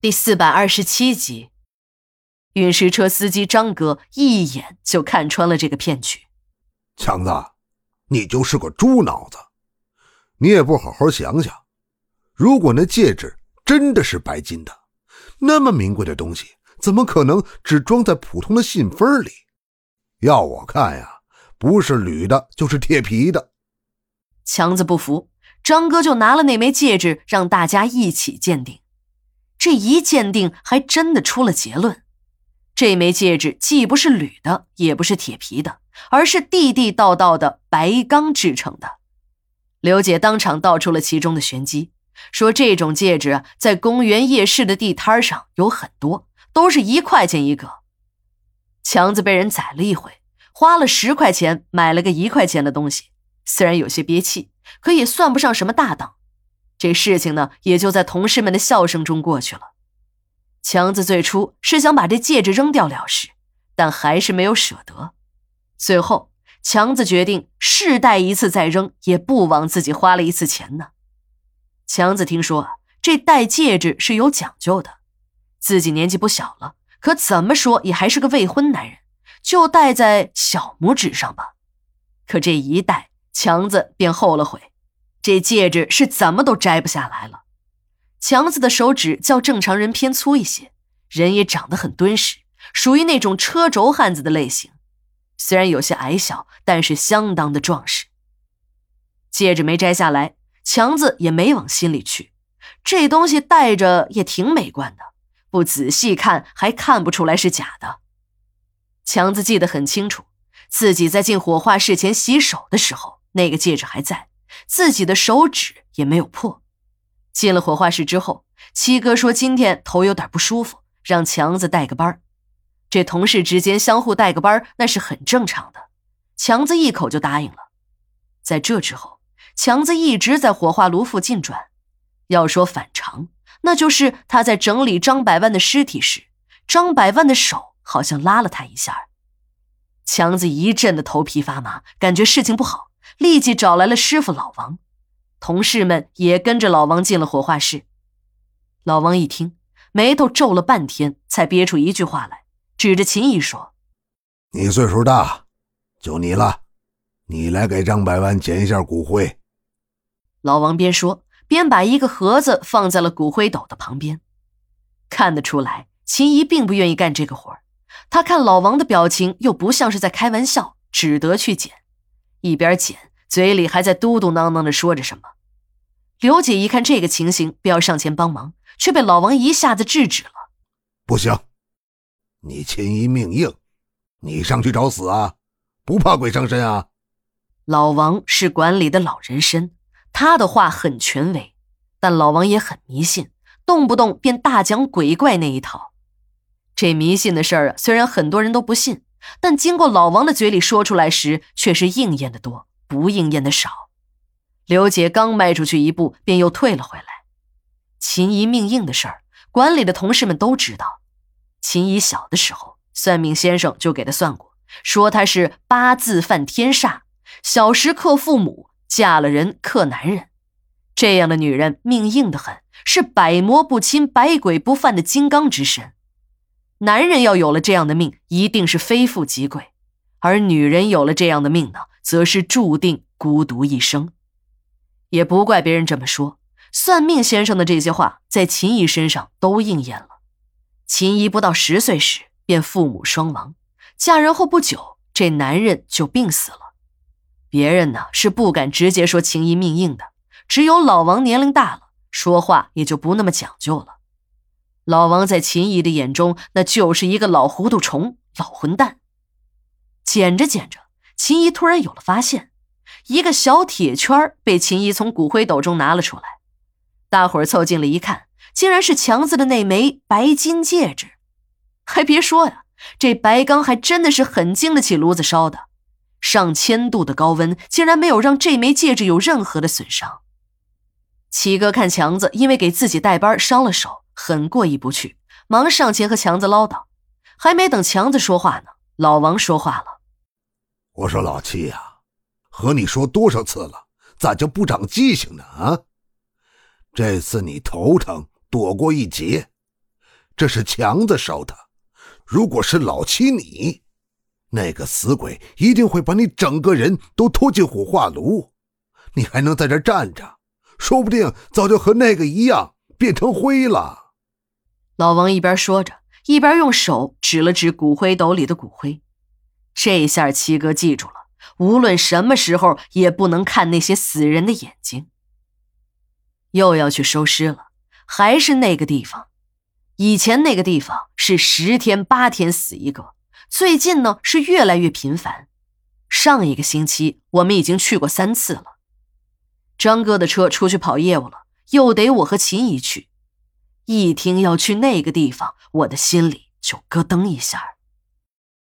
第四百二十七集，运尸车司机张哥一眼就看穿了这个骗局。强子，你就是个猪脑子，你也不好好想想，如果那戒指真的是白金的，那么名贵的东西，怎么可能只装在普通的信封里？要我看呀，不是铝的，就是铁皮的。强子不服，张哥就拿了那枚戒指，让大家一起鉴定。这一鉴定，还真的出了结论：这枚戒指既不是铝的，也不是铁皮的，而是地地道道的白钢制成的。刘姐当场道出了其中的玄机，说这种戒指在公园夜市的地摊上有很多，都是一块钱一个。强子被人宰了一回，花了十块钱买了个一块钱的东西，虽然有些憋气，可也算不上什么大当。这事情呢，也就在同事们的笑声中过去了。强子最初是想把这戒指扔掉了事，但还是没有舍得。最后，强子决定试戴一次再扔，也不枉自己花了一次钱呢。强子听说这戴戒指是有讲究的，自己年纪不小了，可怎么说也还是个未婚男人，就戴在小拇指上吧。可这一戴，强子便后了悔。这戒指是怎么都摘不下来了。强子的手指较正常人偏粗一些，人也长得很敦实，属于那种车轴汉子的类型。虽然有些矮小，但是相当的壮实。戒指没摘下来，强子也没往心里去。这东西戴着也挺美观的，不仔细看还看不出来是假的。强子记得很清楚，自己在进火化室前洗手的时候，那个戒指还在。自己的手指也没有破。进了火化室之后，七哥说今天头有点不舒服，让强子带个班这同事之间相互带个班那是很正常的。强子一口就答应了。在这之后，强子一直在火化炉附近转。要说反常，那就是他在整理张百万的尸体时，张百万的手好像拉了他一下。强子一阵的头皮发麻，感觉事情不好。立即找来了师傅老王，同事们也跟着老王进了火化室。老王一听，眉头皱了半天，才憋出一句话来，指着秦姨说：“你岁数大，就你了，你来给张百万捡一下骨灰。”老王边说边把一个盒子放在了骨灰斗的旁边。看得出来，秦怡并不愿意干这个活儿。他看老王的表情，又不像是在开玩笑，只得去捡。一边捡，嘴里还在嘟嘟囔囔的说着什么。刘姐一看这个情形，便要上前帮忙，却被老王一下子制止了。不行，你秦姨命硬，你上去找死啊？不怕鬼上身啊？老王是管理的老人参，他的话很权威，但老王也很迷信，动不动便大讲鬼怪那一套。这迷信的事儿啊，虽然很多人都不信。但经过老王的嘴里说出来时，却是应验的多，不应验的少。刘姐刚迈出去一步，便又退了回来。秦姨命硬的事儿，管理的同事们都知道。秦姨小的时候，算命先生就给她算过，说她是八字犯天煞，小时克父母，嫁了人克男人。这样的女人命硬得很，是百魔不侵、百鬼不犯的金刚之身。男人要有了这样的命，一定是非富即贵；而女人有了这样的命呢，则是注定孤独一生。也不怪别人这么说，算命先生的这些话在秦姨身上都应验了。秦姨不到十岁时便父母双亡，嫁人后不久，这男人就病死了。别人呢是不敢直接说秦姨命硬的，只有老王年龄大了，说话也就不那么讲究了。老王在秦姨的眼中，那就是一个老糊涂虫、老混蛋。捡着捡着，秦姨突然有了发现，一个小铁圈被秦姨从骨灰斗中拿了出来。大伙儿凑近了一看，竟然是强子的那枚白金戒指。还别说呀，这白钢还真的是很经得起炉子烧的，上千度的高温竟然没有让这枚戒指有任何的损伤。七哥看强子因为给自己带班伤了手。很过意不去，忙上前和强子唠叨。还没等强子说话呢，老王说话了：“我说老七呀，和你说多少次了，咋就不长记性呢？啊，这次你头疼躲过一劫，这是强子烧的。如果是老七你，那个死鬼一定会把你整个人都拖进火化炉，你还能在这站着，说不定早就和那个一样变成灰了。老王一边说着，一边用手指了指骨灰斗里的骨灰。这下七哥记住了，无论什么时候也不能看那些死人的眼睛。又要去收尸了，还是那个地方。以前那个地方是十天八天死一个，最近呢是越来越频繁。上一个星期我们已经去过三次了。张哥的车出去跑业务了，又得我和秦姨去。一听要去那个地方，我的心里就咯噔一下。